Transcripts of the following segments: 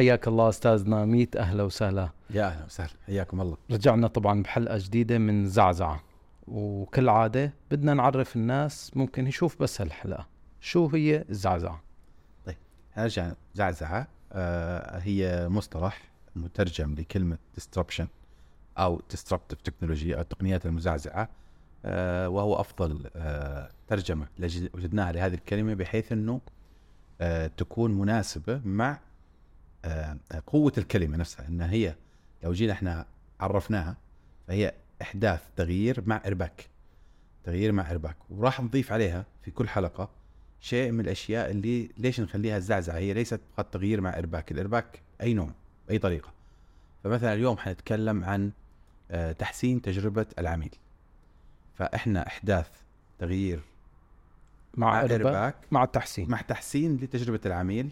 حياك الله أستاذنا. ميت أهلا وسهلا. يا أهلا وسهلا. حياكم الله. رجعنا طبعا بحلقة جديدة من زعزعة. وكالعاده بدنا نعرف الناس ممكن يشوف بس هالحلقة. شو هي الزعزعة؟ نرجع زعزعة آه هي مصطلح مترجم لكلمة disruption أو disruptive تكنولوجي أو التقنيات المزعزعة آه وهو أفضل آه ترجمة وجدناها لهذه الكلمة بحيث إنه آه تكون مناسبة مع قوة الكلمة نفسها إنها هي لو جينا إحنا عرفناها فهي إحداث تغيير مع ارباك تغيير مع ارباك وراح نضيف عليها في كل حلقة شيء من الأشياء اللي ليش نخليها الزعزعه هي ليست فقط تغيير مع ارباك الارباك أي نوع بأي طريقة. فمثلا اليوم حنتكلم عن آه، تحسين تجربة العميل. فإحنا إحداث تغيير مع مع ارباك مع التحسين مع تحسين لتجربة العميل.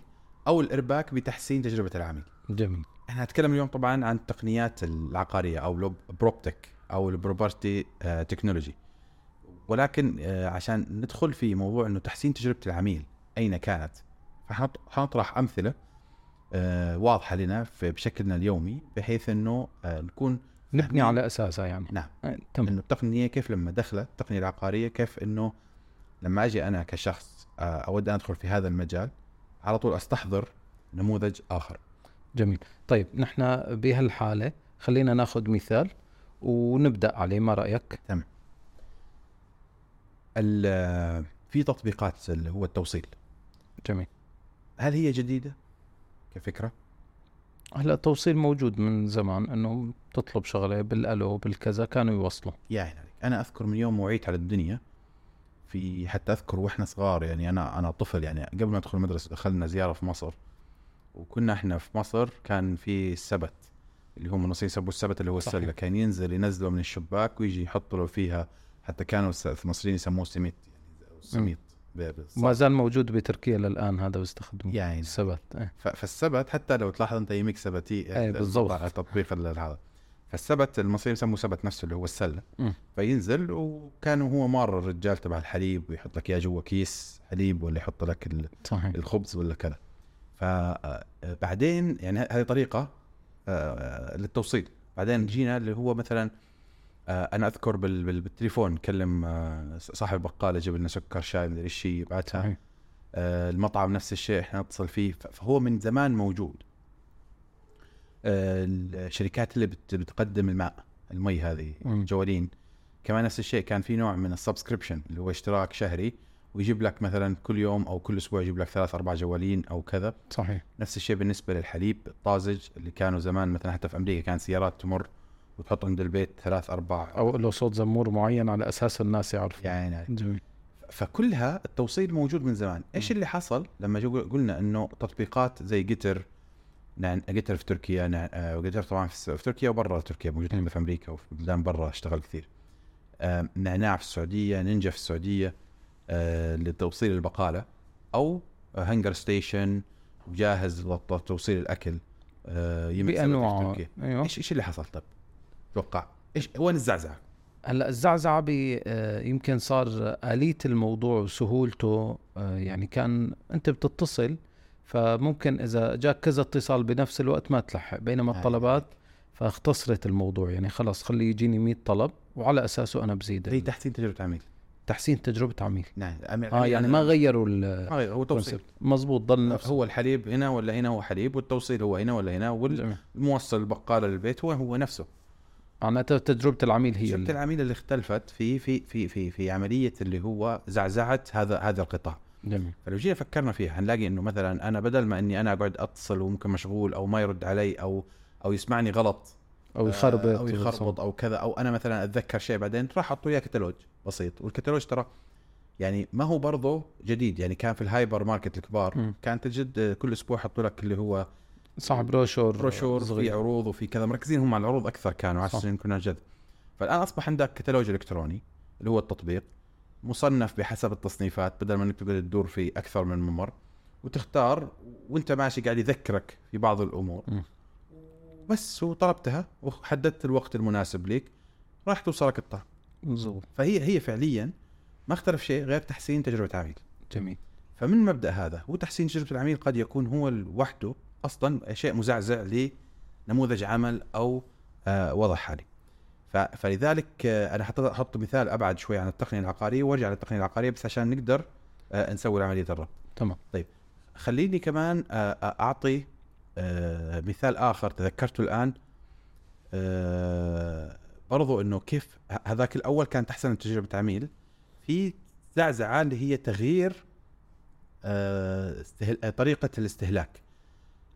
أو الإرباك بتحسين تجربة العميل. جميل. إحنا هنتكلم اليوم طبعا عن التقنيات العقارية أو PropTech أو ال property technology ولكن آه، عشان ندخل في موضوع إنه تحسين تجربة العميل أين كانت فحنطرح أمثلة آه، واضحة لنا في بشكلنا اليومي بحيث إنه آه، نكون نبني. على أساسها يعني. نعم. آه، تمام. إنه التقنية كيف لما دخلت التقنية العقارية كيف إنه لما أجي أنا كشخص آه، أود أن أدخل في هذا المجال على طول أستحضر نموذج آخر. جميل. طيب نحن بهالحالة خلينا ناخذ مثال ونبدأ عليه. ما رأيك؟ ال- في تطبيقات اللي هو التوصيل. جميل. هل هي جديدة كفكرة؟ هلا التوصيل موجود من زمان إنه تطلب شغلة بالألو بالكذا كانوا يوصلوا. يا عيني عليك. أنا أذكر من يوم وعيت على الدنيا في حتى أذكر وإحنا صغار يعني أنا أنا طفل يعني قبل ما أدخل المدرسة دخلنا زيارة في مصر وكنا إحنا في مصر كان في السبت اللي هم المصريين يسموه السبت اللي هو صحيح. السله كان ينزل ينزله من الشباك ويجي يحط له فيها حتى كانوا المصريين يسموه سميت يعني سميت. ما زال موجود بتركيا للآن هذا بيستخدموه يا عيني السبت إيه. فالسبت حتى لو تلاحظ أنت يميك سبتي إيه، بالضبط. على تطبيق هذا فالسبت المصريين يسموه سبت نفسه اللي هو السلة. مم. فينزل وكان هو مار الرجال تبع الحليب ويحط لك إياه جوا كيس حليب ولا يحط لك صحيح. الخبز ولا كذا. فبعدين يعني ه- هذه طريقة آه، للتوصيل. بعدين جينا اللي هو مثلا آه، أنا أذكر بال- بال- بالتليفون نكلم آه، صاحب البقاله جاب لنا سكر شاي مدري إيش آه، المطعم نفس الشيء إحنا نتصل فيه. فهو من زمان موجود. آه، الشركات اللي بت- بتقدم الماء المي هذه. الجوالين كمان نفس الشيء كان في نوع من ال subscription اللي هو اشتراك شهري ويجيب لك مثلا كل يوم أو كل أسبوع يجيب لك ثلاث أربع جوالين أو كذا. صحيح. نفس الشيء بالنسبة للحليب الطازج اللي كانوا زمان مثلا حتى في أمريكا كان سيارات تمر وتحط عند البيت ثلاث أربع. أو له صوت زمور معين على أساس الناس يعرفوا. يعني جميل. فكلها التوصيل موجود من زمان. إيش. اللي حصل لما قلنا إنه تطبيقات زي Getir نعم في تركيا نعم آه، طبعا في, تركيا وبرا تركيا موجود. حتى في أمريكا وفي بلدان برا أشتغل كثير نعناع في السعودية نينجا في السعودية آه، لتوصيل البقالة أو HungerStation وجاهز لتوصيل الأكل آه، تركيا أيوه إيش إيش اللي حصل طب؟ توقع إيش وين الزعزعة؟ هلأ الزعزعة يمكن صار آلية الموضوع وسهولته يعني كان أنت بتتصل فممكن إذا جاك كذا اتصال بنفس الوقت ما تلحق بينما. الطلبات فاختصرت الموضوع يعني خلص خلي يجيني 100 طلب وعلى أساسه أنا بزيد زي ال- تحسين تجربة عميل. تحسين تجربة عميل. نعم آه يعني ما غيروا ال- هو توصيل. مزبوط ضل نفسه هو الحليب هنا ولا هنا هو حليب والتوصيل هو هنا ولا هنا. والموصل البقاله للبيت هو هو نفسه. معناتها تجربة العميل هي ال- العميل اللي اختلفت في في في في في عملية اللي هو زعزعه هذا هذا القطاع. جميل. فلو جينا فكرنا فيها. هنلاقي إنه مثلا أنا بدل ما إني أنا أقعد أتصل وممكن مشغول أو ما يرد علي أو أو يسمعني غلط أو يخربط آه، أو يخربط أو كذا أو أنا مثلا أتذكر شيء بعدين راح أحط وياه كتالوج بسيط. والكتالوج ترى يعني ما هو برضه جديد. يعني كان في الهايبر ماركت الكبار مم. كان تجد كل أسبوع يحطوا لك اللي هو صح بروشور بروشور في عروض وفي كذا. مركزين هم على العروض أكثر كانوا على. أساس يكون جذب فالآن أصبح عندك كتالوج إلكتروني اللي هو التطبيق. مصنف بحسب التصنيفات بدل ما انك تقعد تدور في أكثر من ممر. وتختار وانت ماشي قاعد يذكرك في بعض الأمور. بس وطلبتها وحددت الوقت المناسب لك راح توصلك الطعم مظبوط. فهي هي فعليا ما اختلف شيء غير تحسين تجربة عميل. جميل. فمن مبدأ هذا هو تحسين تجربة العميل قد يكون هو وحده أصلا شيء مزعزع لنموذج عمل أو آه، وضع حالي. فلذلك آه، أنا حط مثال أبعد شوي عن التقنية العقارية وأرجع للتقنية العقارية بس عشان نقدر آه، نسوي عمليه الربط تمام. خليني كمان آه، أعطي مثال آخر تذكرته الآن. برضو إنه كيف هذاك الأول كانت احسن تجربه عميل في زعزعة اللي هي تغيير طريقة الاستهلاك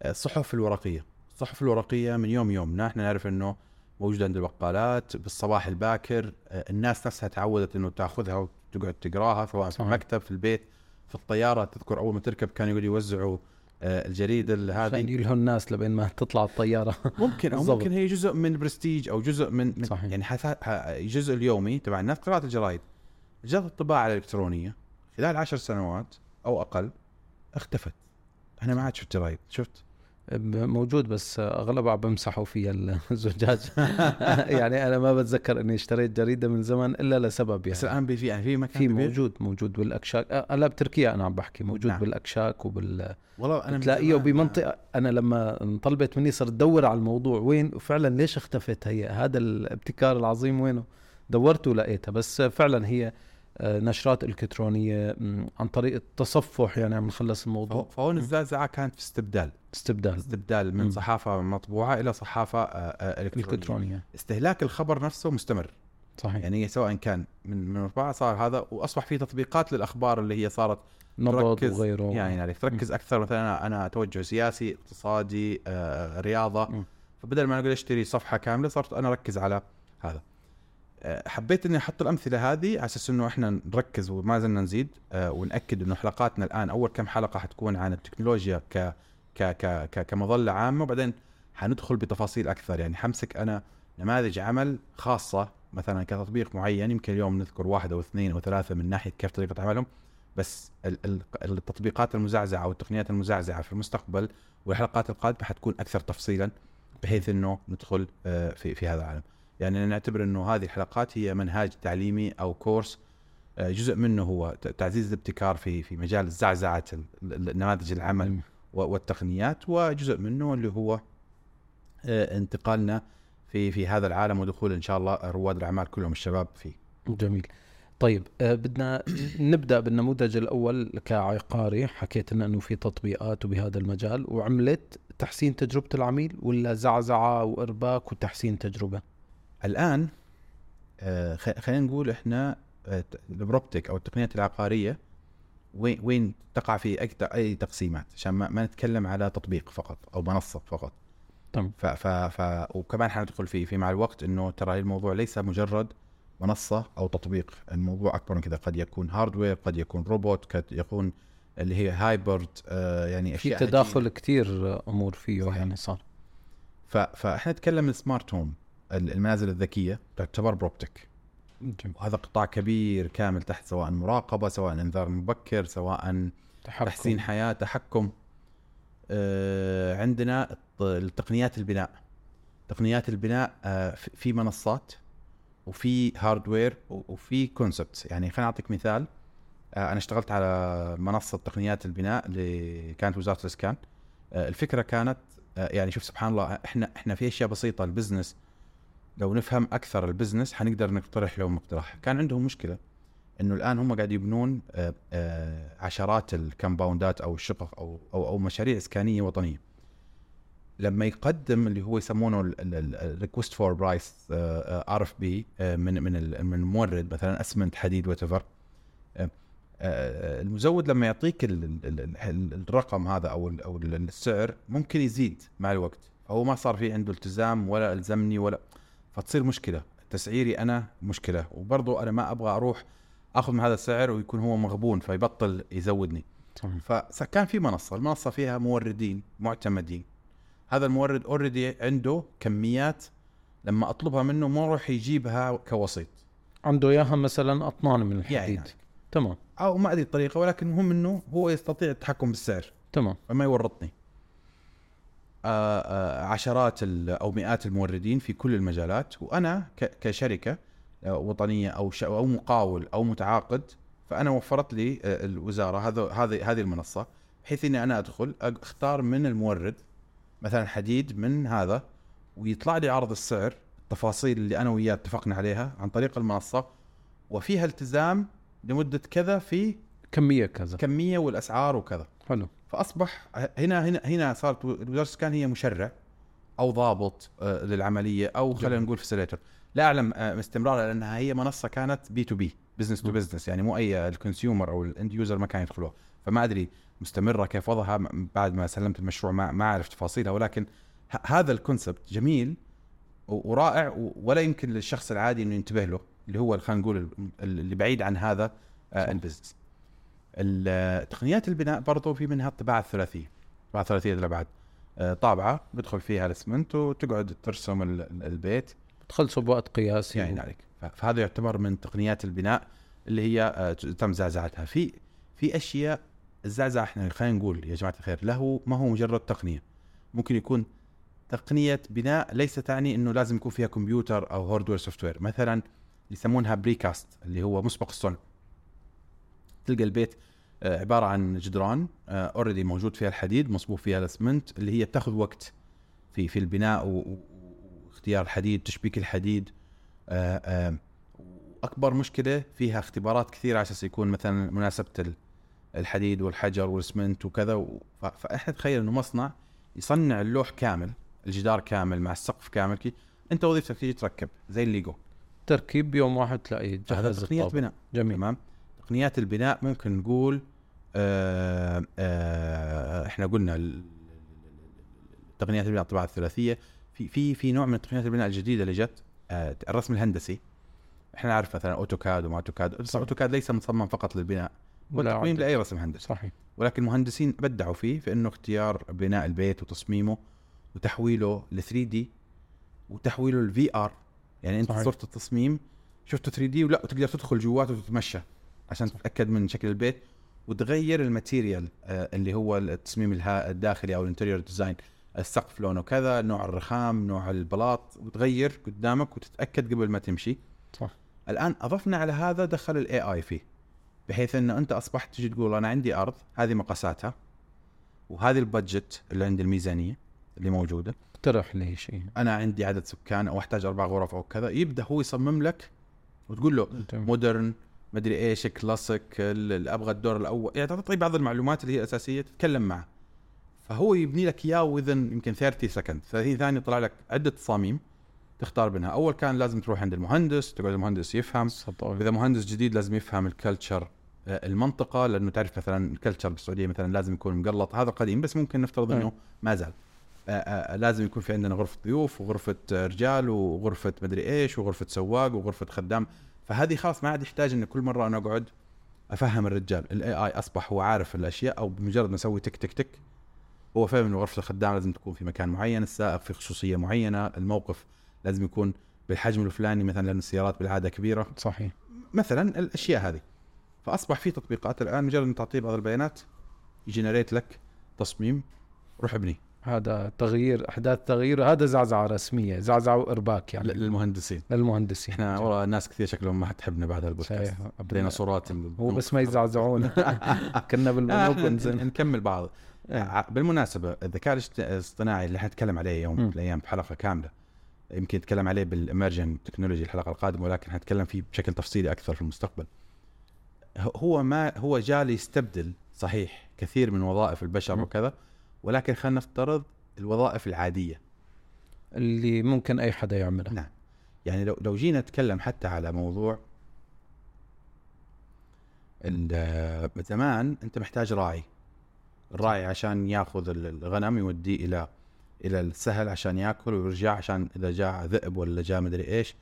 الصحف الورقية. الصحف الورقية من يوم يومنا إحنا نعرف إنه موجودة عند البقالات بالصباح الباكر آه، الناس نفسها تعودت إنه تأخذها وتقعد تقراها سواء في. المكتب في البيت في الطيارة تذكر أول ما تركب كانوا يقولوا يوزعوا آه، الجريدة ال- عشان هذه يلهوا الناس لبين ما تطلع الطيارة ممكن أو. ممكن هي جزء من برستيج أو جزء من, من صحيح. يعني الجزء اليومي تبع الناس قراءة الجرايد جاءت الطباعة الإلكترونية خلال عشر سنوات أو أقل اختفت أنا ما عاد شفت جرايد شفت موجود بس اغلبها عم بمسحوا فيها الزجاج. يعني أنا ما بتذكر إني اشتريت جريدة من زمن إلا لسبب بس يعني الآن بي- في يعني في مكان في؟ موجود موجود بالأكشاك. أه، لا بتركيا أنا عم بحكي موجود نعم. بالأكشاك وبال والله أنا بتلاقيه زمان بمنطقه أنا لما انطلبت مني صرت ادور على الموضوع. وين؟ وفعلا ليش اختفت هي؟ هذا الابتكار العظيم وينه؟ دورت ولقيتها بس فعلا هي نشرات إلكترونية م، عن طريق التصفح يعني عم نخلص الموضوع. فهون الزعزعه كانت في استبدال. استبدال. استبدال من مم. صحافة مطبوعة إلى صحافة آه، آه، إلكترونية. إلكترونية. استهلاك الخبر نفسه مستمر. صحيح. يعني سواء كان من من مطبعه صار هذا وأصبح في تطبيقات للأخبار اللي هي صارت نبض وغيره. يعني عليك تركز أكثر. مثلا أنا أنا توجه سياسي اقتصادي آه، رياضة. مم. فبدل ما أقول أشتري صفحة كاملة صرت أنا أركز على هذا. آه، حبيت إني أحط الأمثلة هذه على أساس إنه إحنا نركز وما زلنا نزيد آه، ونأكد إنه حلقاتنا الآن أول كم حلقة حتكون عن التكنولوجيا ك ك ك ك كمظلة عامة وبعدين حندخل بتفاصيل أكثر. يعني حمسك أنا نماذج عمل خاصة مثلا كتطبيق معين يمكن اليوم نذكر واحد أو اثنين أو ثلاثة من ناحية كيف طريقة عملهم بس ال- ال- التطبيقات المزعزعة أو التقنيات المزعزعة في المستقبل والحلقات القادمة حتكون أكثر تفصيلا بحيث إنه ندخل آه، في في هذا العالم. يعني نعتبر إنه هذه الحلقات هي منهاج تعليمي أو كورس آه، جزء منه هو تعزيز الابتكار في في مجال زعزعه نماذج العمل والتقنيات وجزء منه اللي هو آه، انتقالنا في في هذا العالم ودخول إن شاء الله رواد الأعمال كلهم الشباب فيه. جميل. طيب آه، بدنا نبدأ بالنموذج الأول كعقاري حكيت لنا إنه في تطبيقات وبهذا المجال وعملت تحسين تجربة العميل ولا زعزعة وإرباك وتحسين تجربة؟ الآن آه، خلينا نقول إحنا آه، ال PropTech أو التقنيات العقاريه وين وين تقع في أي تقسيمات عشان ما, ما نتكلم على تطبيق فقط أو منصة فقط. تمام. ف ف ف وكمان حندخل في في مع الوقت إنه ترى الموضوع ليس مجرد منصة أو تطبيق. الموضوع أكبر من كذا قد يكون hardware قد يكون روبوت قد يكون اللي هي hybrid آه يعني في أشياء تداخل كثير أمور فيه. يعني صار. فإحنا نتكلم ال smart home المنازل الذكية تعتبر PropTech. وهذا قطاع كبير كامل تحت سواء مراقبة سواء انذار مبكر سواء تحكم. تحسين حياة تحكم. آه عندنا الت- التقنيات البناء. تقنيات البناء آه في- منصات وفي hardware وفي concept يعني خليني أعطيك مثال. آه أنا اشتغلت على منصة تقنيات البناء اللي كانت وزارة الإسكان. آه الفكرة كانت آه يعني شوف سبحان الله إحنا إحنا في أشياء بسيطة. ال business لو نفهم أكثر ال business حنقدر نقترح لهم مقترح كان عندهم مشكلة إنه الآن هم قاعد يبنون آه، آه، عشرات الكمباوندات أو الشقق أو أو أو مشاريع إسكانية وطنية. لما يقدم اللي هو يسمونه ال request for price RFP من من من المورد مثلا اسمنت حديد وات المزود لما يعطيك ال- ال- ال- ال- الرقم هذا أو أو ال- السعر ممكن يزيد مع الوقت. فهو ما صار في عنده التزام ولا ألزمني ولا فتصير مشكلة. تسعيري أنا مشكلة. وبرضه أنا ما أبغى أروح أخذ من هذا السعر ويكون هو مغبون فيبطل يزودني. فكان في منصة المنصة فيها موردين معتمدين. هذا المورد اوريدي عنده كميات لما أطلبها منه ما أروح يجيبها كوسيط. عنده إياها مثلا أطنان من الحديد. يعني. تمام. أو ما أدري الطريقة ولكن المهم إنه هو يستطيع التحكم بالسعر. تمام. فما يورطني. عشرات ال- أو مئات الموردين في كل المجالات وأنا كشركة آه، وطنية أو أو مقاول أو متعاقد فأنا وفرت لي آه، الوزارة هذا هذه هذه المنصة بحيث إني أنا أدخل أختار من المورد مثلا حديد من هذا ويطلع لي عرض السعر التفاصيل اللي أنا وياه اتفقنا عليها عن طريق المنصة وفيها التزام لمدة كذا في كمية كذا. كمية والأسعار وكذا. حلو. فأصبح هنا هنا هنا صارت وزاره الاسكان هي مشرع أو ضابط آه، للعملية أو خلينا. نقول facilitator لا أعلم آه، استمرارها لأنها هي منصة كانت B2B business to. business يعني مو أي ال consumer أو ال end user ما كان يدخلوها فما أدري مستمرة كيف وضعها بعد ما سلمت المشروع ما ما اعرف تفاصيلها ولكن هذا ال concept جميل ورائع ولا يمكن للشخص العادي إنه ينتبه له اللي هو خلينا نقول ال- اللي بعيد عن هذا آه،. ال business ال- تقنيات البناء برضو في منها الطباعة الثلاثية. الطباعة الثلاثية الابعاد آه، طابعة بدخل فيها الأسمنت وتقعد ترسم ال- ال- البيت. تخلصوا بوقت قياسي يعني عليك ف- فهذا يعتبر من تقنيات البناء اللي هي آه، تم زعزعتها. في في أشياء الزعزعة إحنا خلينا نقول يا جماعة الخير له ما هو مجرد تقنية. ممكن يكون تقنية بناء ليس تعني إنه لازم يكون فيها كمبيوتر أو hardware software مثلا يسمونها precast اللي هو مسبق الصنع. تلقى البيت آه، عبارة عن جدران already موجود فيها الحديد مصبوب فيها الأسمنت اللي هي بتاخذ وقت في في البناء واختيار الحديد تشبيك الحديد آه، آه، وأكبر مشكلة فيها اختبارات كثيرة على أساس يكون مثلا مناسبة ال- الحديد والحجر والأسمنت وكذا فإحنا تخيل إنه مصنع يصنع اللوح كامل الجدار كامل مع السقف كامل كي أنت وظيفتك تيجي تركب زي الليجو. تركيب بيوم واحد تلاقي هذا بناء. جميل. تمام؟ تقنيات البناء ممكن نقول آه آه إحنا قلنا تقنيات البناء الطباعة الثلاثية. في في في نوع من تقنيات البناء الجديدة اللي جت آه الرسم الهندسي. إحنا نعرف مثلا AutoCAD وما AutoCAD. بس AutoCAD ليس مصمم فقط للبناء. هو لا تصميم عد- لأي رسم هندسي. صحيح. ولكن المهندسين بدعوا فيه في إنه اختيار بناء البيت وتصميمه وتحويله ل 3D وتحويله لل VR. يعني أنت صحيح. صرت التصميم شفته 3D ولا وتقدر تدخل جواته وتتمشى. عشان تتأكد من شكل البيت وتغير ال material آه، اللي هو التصميم الداخلي أو ال interior design. السقف لونه كذا نوع الرخام نوع البلاط وتغير قدامك وتتأكد قبل ما تمشي. صح. الآن أضفنا على هذا دخل ال AI فيه بحيث انه أنت أصبحت تجي تقول أنا عندي أرض هذه مقاساتها وهذه ال budget اللي عندي الميزانية اللي موجودة. اقترح لي شيء. أنا عندي عدد سكان أو أحتاج أربع غرف أو كذا يبدأ هو يصمم لك وتقول له. modern مدري إيش كلاسيك أبغى الدور الأول. يعني تعطي بعض المعلومات اللي هي الأساسية تتكلم معه. فهو يبني لك إياه within يمكن 30 second في ثواني طلع لك عدة تصاميم تختار بينها. أول كان لازم تروح عند المهندس تقعد المهندس يفهم. إذا مهندس جديد لازم يفهم ال culture آه، المنطقة لأنه تعرف مثلا ال culture بالسعودية مثلا لازم يكون مقلط. هذا قديم بس ممكن نفترض إنه أي. ما زال. آه، آه، لازم يكون في عندنا غرفة ضيوف وغرفة رجال وغرفة مدري إيش وغرفة سواق وغرفة خدام. فهذه خلاص ما عاد يحتاج ان كل مرة أنا أقعد أفهم الرجال. ال AI أصبح هو عارف الأشياء أو بمجرد ما أسوي تك تك تك هو فاهم إنه غرفة الخدام لازم تكون في مكان معين السائق في خصوصية معينة الموقف لازم يكون بالحجم الفلاني مثلا لأن السيارات بالعادة كبيرة. صحيح. مثلا الأشياء هذه. فأصبح في تطبيقات الآن مجرد ان تعطيه بعض البيانات ي generate لك تصميم روح ابني. هذا تغيير أحداث تغيير هذا زعزعة رسمية زعزعة وإرباك يعني. للمهندسين. للمهندسين. إحنا والله ناس كثير شكلهم ما حتحبنا بعد هالبودكاست. صحيح ديناصورات هو بس ما يزعزعون كنا آه، إحنا ونزل نكمل بعض. إيه. بالمناسبة الذكاء الاصطناعي اللي حنتكلم عليه يوم. من الأيام بحلقة كاملة يمكن نتكلم عليه بالامرجن تكنولوجي الحلقة القادمة ولكن حنتكلم فيه بشكل تفصيلي أكثر في المستقبل. هو ما هو جاء ليستبدل صحيح كثير من وظائف البشر. وكذا ولكن خلينا نفترض الوظائف العادية. اللي ممكن أي حدا يعملها. نعم. يعني لو لو جينا نتكلم حتى على موضوع ال- زمان أنت محتاج راعي. الراعي عشان ياخذ ال- الغنم يوديه إلى إلى السهل عشان ياكل ويرجع عشان إذا جاء ذئب ولا جاء مدري إيش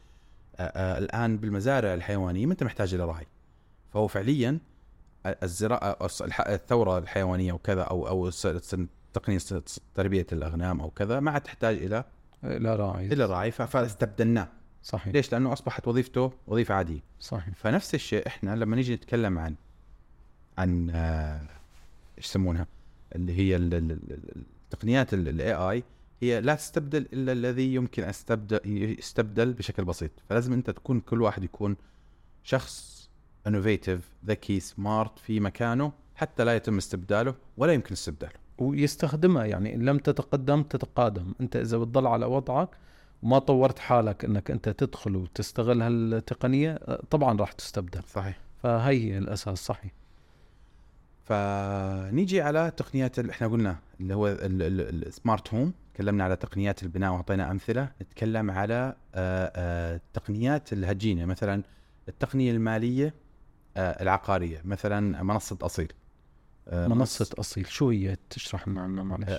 الآن بالمزارع الحيوانية ما أنت محتاج إلى راعي. فهو فعليا الزراعة الثورة الحيوانية وكذا أو أو الس- تقنية تربية الأغنام أو كذا ما عاد تحتاج إلى لا راعي إلى راعي فاستبدلناه. صحيح. ليش؟ لأنه أصبحت وظيفته وظيفة عادية. صحيح. فنفس الشيء إحنا لما نيجي نتكلم عن عن آه، إيش يسمونها؟ اللي هي ال- ال- ال- التقنيات ال AI هي لا تستبدل إلا الذي يمكن استبدل يستبدل بشكل بسيط. فلازم أنت تكون كل واحد يكون شخص innovative ذكي smart في مكانه حتى لا يتم استبداله ولا يمكن استبداله. ويستخدمها. يعني إن لم تتقدم تتقادم. أنت إذا بتضل على وضعك وما طورت حالك إنك أنت تدخل وتستغل هالتقنية آه، طبعا راح تستبدل. صحيح. فهي هي الأساس صحيح. فنيجي على تقنيات اللي إحنا قلنا اللي هو السمارت هوم تكلمنا على تقنيات البناء وأعطينا أمثلة. نتكلم على آه، آه، تقنيات اللي هتجينا مثلا التقنية المالية العقارية. مثلا منصة أصيل. منصة أصيل. شو هي؟ تشرح لنا. عنها معلش.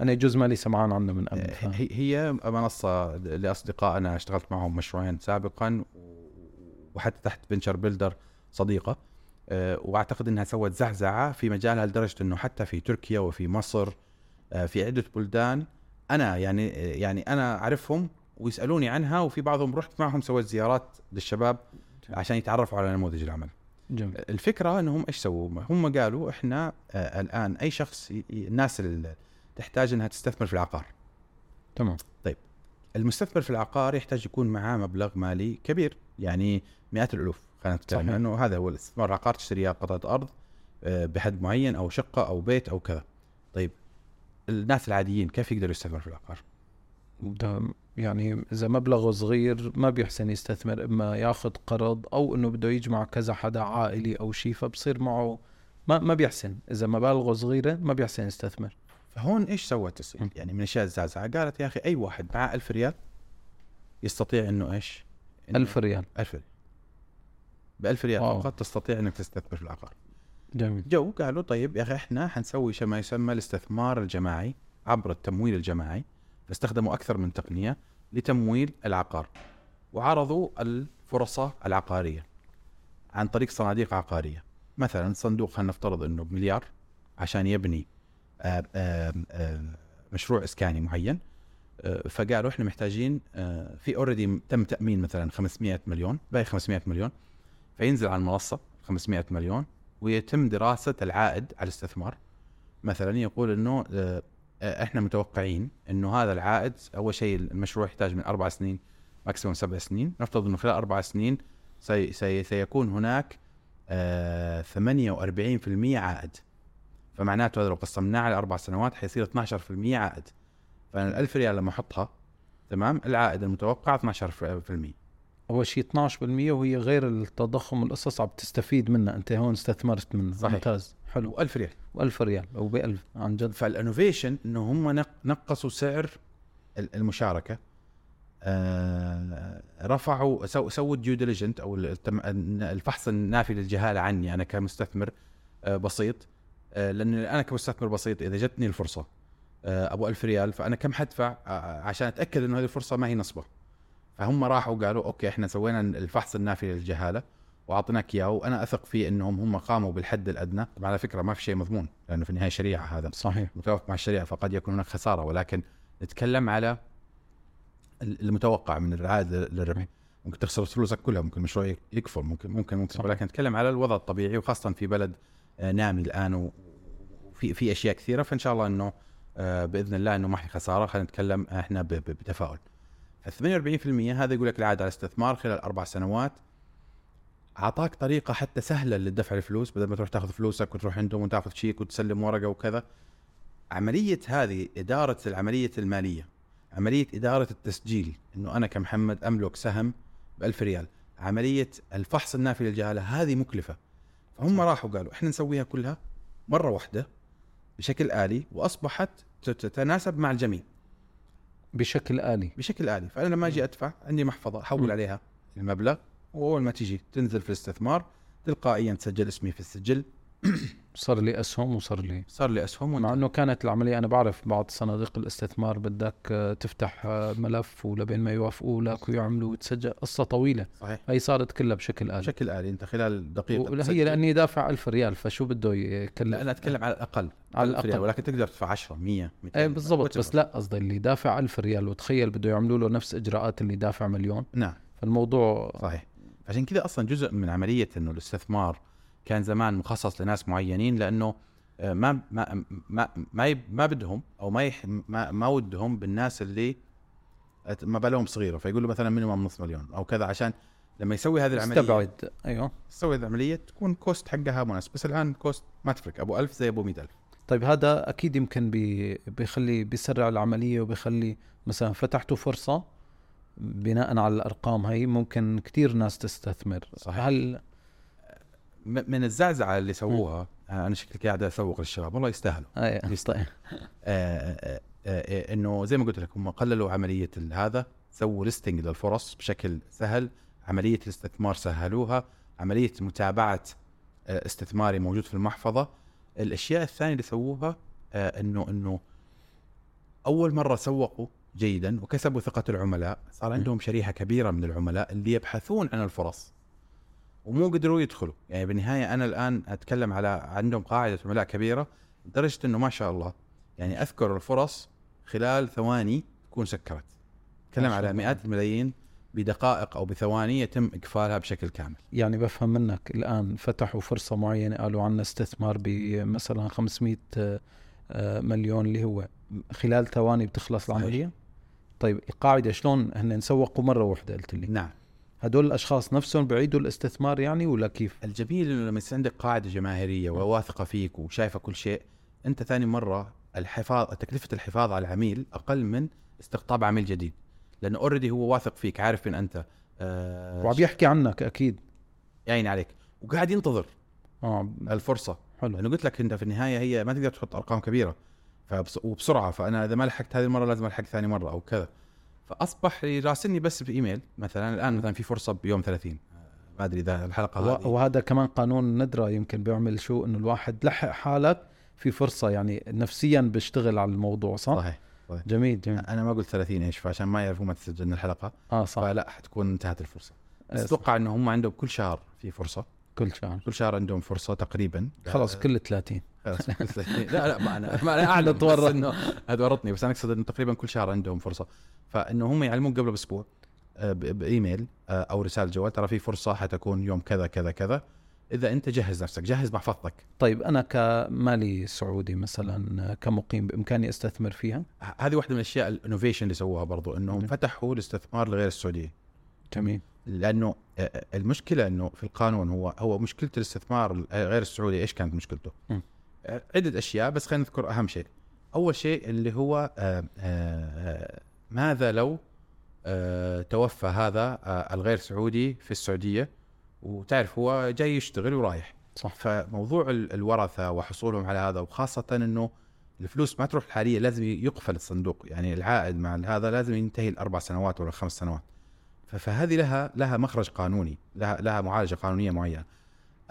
أنا جزء مالي سمعان عنها من قبل هي منصة لأصدقائنا اشتغلت معهم مشروعين سابقا وحتى تحت venture builder صديقة. وأعتقد إنها سوت زعزعه في مجالها لدرجة إنه حتى في تركيا وفي مصر في عدة بلدان. أنا يعني يعني أنا أعرفهم ويسألوني عنها وفي بعضهم رحت معهم سويت زيارات للشباب عشان يتعرفوا على نموذج العمل. جميل. الفكرة إنهم إيش سووا؟ هم قالوا إحنا آه الآن أي شخص الناس اللي تحتاج إنها تستثمر في العقار. تمام. طيب المستثمر في العقار يحتاج يكون معاه مبلغ مالي كبير يعني مئات الألوف. خلينا نتكلم انه هذا هو الاستثمار. العقار تشتري قطعة أرض آه بحد معين أو شقة أو بيت أو كذا. طيب الناس العاديين كيف يقدروا يستثمروا في العقار؟ يعني إذا مبلغه صغير ما بيحسن يستثمر إما ياخذ قرض أو إنه بده يجمع كذا حدا عائلي أو شيء فبصير معه ما ما بيحسن. إذا مبالغه صغيرة ما بيحسن يستثمر. فهون إيش سوت تسويق؟ يعني من الاشياء الزعزعة. قالت يا أخي أي واحد معه ألف ريال يستطيع إنه إيش؟ إنه ألف ريال. ألف ريال. ب 1000 ريال فقط تستطيع إنك تستثمر في العقار. جميل. جو قالوا طيب يا أخي إحنا حنسوي ما يسمى الاستثمار الجماعي عبر التمويل الجماعي. فاستخدموا أكثر من تقنية لتمويل العقار وعرضوا الفرصه العقارية عن طريق صناديق عقارية. مثلا صندوق خلينا نفترض إنه بمليار؟ عشان يبني آآ مشروع إسكاني معين. فقالوا إحنا محتاجين في اوريدي تم تأمين مثلا 500 مليون باقي 500 مليون. فينزل على المنصة 500 مليون ويتم دراسة العائد على الاستثمار. مثلا يقول إنه آه، آه، إحنا متوقعين انه هذا العائد اول شيء المشروع يحتاج من أربع سنين maximum سبع سنين. نفترض إنه خلال أربع سنين سي سي سيكون هناك آه 48% عائد. فمعناته هذا لو قسمناه على أربع سنوات حيصير 12% عائد. فأنا ال 1000 ريال لما أحطها تمام؟ العائد المتوقع 12% أول شيء 12% وهي غير التضخم والقصص عم تستفيد منها. أنت هون استثمرت منها. صحيح. ممتاز. حلو. و1000 ريال. و1000 ريال أو ب 1000 عن جد. فال innovation إنه هم نقصوا سعر المشاركة. آه رفعوا سو سووا ال due diligence أو الفحص النافي للجهاله عني أنا كمستثمر آه بسيط. آه لأن أنا كمستثمر بسيط إذا جتني الفرصة أبو 1000 ريال فأنا كم حدفع؟ عشان أتأكد إنه هذه الفرصة ما هي نصبة. فهم راحوا قالوا okay إحنا سوينا الفحص النافي للجهالة. وأعطيناك إياه. وأنا أثق فيه إنهم هم قاموا بالحد الأدنى. طبعا على فكرة ما في شيء مضمون لأنه في النهاية شريعة هذا. صحيح. متوافق مع الشريعة فقد يكون هناك خسارة. ولكن نتكلم على المتوقع من العائد للربح. ممكن تخسر فلوسك كلها ممكن المشروع يكفر ممكن ممكن ممكن. صح. ولكن نتكلم على الوضع الطبيعي وخاصة في بلد آه، نامي الآن وفي في أشياء كثيرة. فإن شاء الله إنه آه، بإذن الله إنه ما في خسارة. خلينا نتكلم إحنا بتفاؤل. ال 48% هذا يقول لك العائد على الاستثمار خلال أربع سنوات. أعطاك طريقة حتى سهلة للدفع الفلوس بدل ما تروح تاخذ فلوسك وتروح عندهم وتاخذ شيك وتسلم ورقة وكذا. عملية هذه إدارة العملية المالية عملية إدارة التسجيل إنه أنا كمحمد أملك سهم ب 1000 ريال. عملية الفحص النافي للجهالة هذه مكلفة. فهم راحوا قالوا إحنا نسويها كلها مرة واحدة بشكل آلي وأصبحت تتناسب مع الجميع. بشكل آلي. بشكل آلي. فأنا لما أجي أدفع عندي محفظة أحول عليها المبلغ وأول ما تيجي تنزل في الاستثمار تلقائيا تسجل اسمي في السجل. صار لي أسهم وصار لي. صار لي أسهم مع إنه كانت العملية أنا بعرف بعض صناديق الاستثمار بدك آه، تفتح آه، ملف ولبين ما يوافقوا لك ويعملوا وتسجل. قصة طويلة. صحيح. هي صارت كلها بشكل آلي. بشكل آلي. أنت خلال دقيقة هي لأني دافع ألف ريال فشو بده يكلف؟ لا أنا أتكلم على الأقل. على الأقل. ولكن تقدر تدفع 10 100 200 إيه بالضبط. بس لا قصدي اللي دافع ألف ريال وتخيل بده يعملوا له نفس إجراءات اللي دافع مليون. نعم. فالموضوع صحيح. عشان كذا أصلا جزء من عملية إنه الاستثمار كان زمان مخصص لناس معينين لأنه آه، ما ما ما ما, ما بدهم أو ما يح ما, ما ودهم بالناس اللي مبالغهم صغيرة. فيقول له مثلا minimum نص مليون أو كذا عشان لما يسوي هذه العملية استبعد. أيوه. يسوي هذه العملية تكون cost حقها مناسب. بس الآن cost ما تفرق. أبو 1000 زي أبو 100000 طيب هذا أكيد يمكن بي بيخلي بيسرع العملية وبيخلي مثلا فتحتوا فرصة بناء على الأرقام هي ممكن كتير ناس تستثمر. صحيح. هل من الزعزعة اللي سووها آه، أنا شكلي قاعد أسوق للشباب والله يستاهلوا. آه طيب. آه، إنه زي ما قلت لك هم قللوا عملية هذا سووا ليستنج للفرص بشكل سهل عملية الاستثمار سهلوها عملية متابعة استثماري موجود في المحفظة. الأشياء الثانية اللي سووها إنه إنه أول مرة سوقوا جيدا وكسبوا ثقة العملاء. صار عندهم شريحة كبيرة من العملاء اللي يبحثون عن الفرص. ومو قدروا يدخلوا. يعني بالنهاية أنا الآن أتكلم على عندهم قاعدة عملاء كبيرة لدرجة إنه ما شاء الله يعني أذكر الفرص خلال ثواني تكون سكرت. شاء على. مئات الملايين بدقائق أو بثواني يتم إقفالها بشكل كامل. يعني بفهم منك الآن فتحوا فرصة معينة قالوا عنا استثمار بمثلا 500 آه، مليون اللي هو. خلال ثواني بتخلص. العملية؟ طيب القاعدة شلون هن سوقوا مرة واحدة؟ قلت لي. نعم. هدول الأشخاص نفسهم بعيدوا الاستثمار يعني ولا كيف؟ الجميل إنه لما يصير عندك قاعدة جماهيرية وواثقة فيك وشايفة كل شيء أنت ثاني مرة الحفاظ تكلفة الحفاظ على العميل أقل من استقطاب عميل جديد. لأنه اوريدي هو واثق فيك عارف من أنت. آه وعم يحكي عنك أكيد. يعين عليك. وقاعد ينتظر آه. الفرصة. حلو. لأنه قلت لك انت في النهاية هي ما تقدر تحط أرقام كبيرة. فبس وبسرعة فأنا إذا ما لحقت هذه المرة لازم ألحق ثاني مرة أو كذا. فأصبح يراسلني بس بإيميل مثلا الآن مثلا في فرصة بيوم 30 ما أدري إذا الحلقة و- هذه وهذا كمان قانون الندرة يمكن بيعمل شو إنه الواحد لحق حالك في فرصة يعني نفسيا بيشتغل على الموضوع صح؟ صحيح جميل جميل. أنا ما قلت 30 إيش فعشان ما يعرفوا متى سجلنا الحلقة. آه صح. فلا حتكون انتهت الفرصة. آه، أتوقع انه هم عندهم كل شهر في فرصة. كل شهر. كل شهر عندهم فرصة تقريبا. خلاص كل 30 خلاص كل ثلاثين. لا لا ما أنا ما أنا اعلم تورط. بس إنه هذا ورطني بس أنا أقصد إنه تقريبا كل شهر عندهم فرصة. فإنه هم يعلمون قبل بأسبوع آه، بإيميل آه، أو رسالة جوال. ترى في فرصة حتكون يوم كذا كذا كذا. إذا أنت جهز نفسك جهز محفظتك. طيب أنا كمالي سعودي مثلا كمقيم بإمكاني أستثمر فيها؟ هذه واحدة من الأشياء الانوفيشن اللي سووها برضو إنهم. فتحوا الاستثمار لغير السعودية. جميل. لأنه آه، المشكلة إنه في القانون هو هو مشكلة الاستثمار غير السعودي إيش كانت مشكلته؟ م. آه، عدة أشياء بس خلينا نذكر أهم شيء. أول شيء اللي هو آه، آه، ماذا لو آه، توفى هذا آه، الغير سعودي في السعودية وتعرف هو جاي يشتغل ورايح. صح. فموضوع ال- الورثة وحصولهم على هذا وخاصة إنه الفلوس ما تروح الحالية لازم يقفل الصندوق. يعني العائد مع هذا لازم ينتهي الأربع سنوات ولا خمس سنوات. فهذه لها لها مخرج قانوني لها لها معالجة قانونية معينة.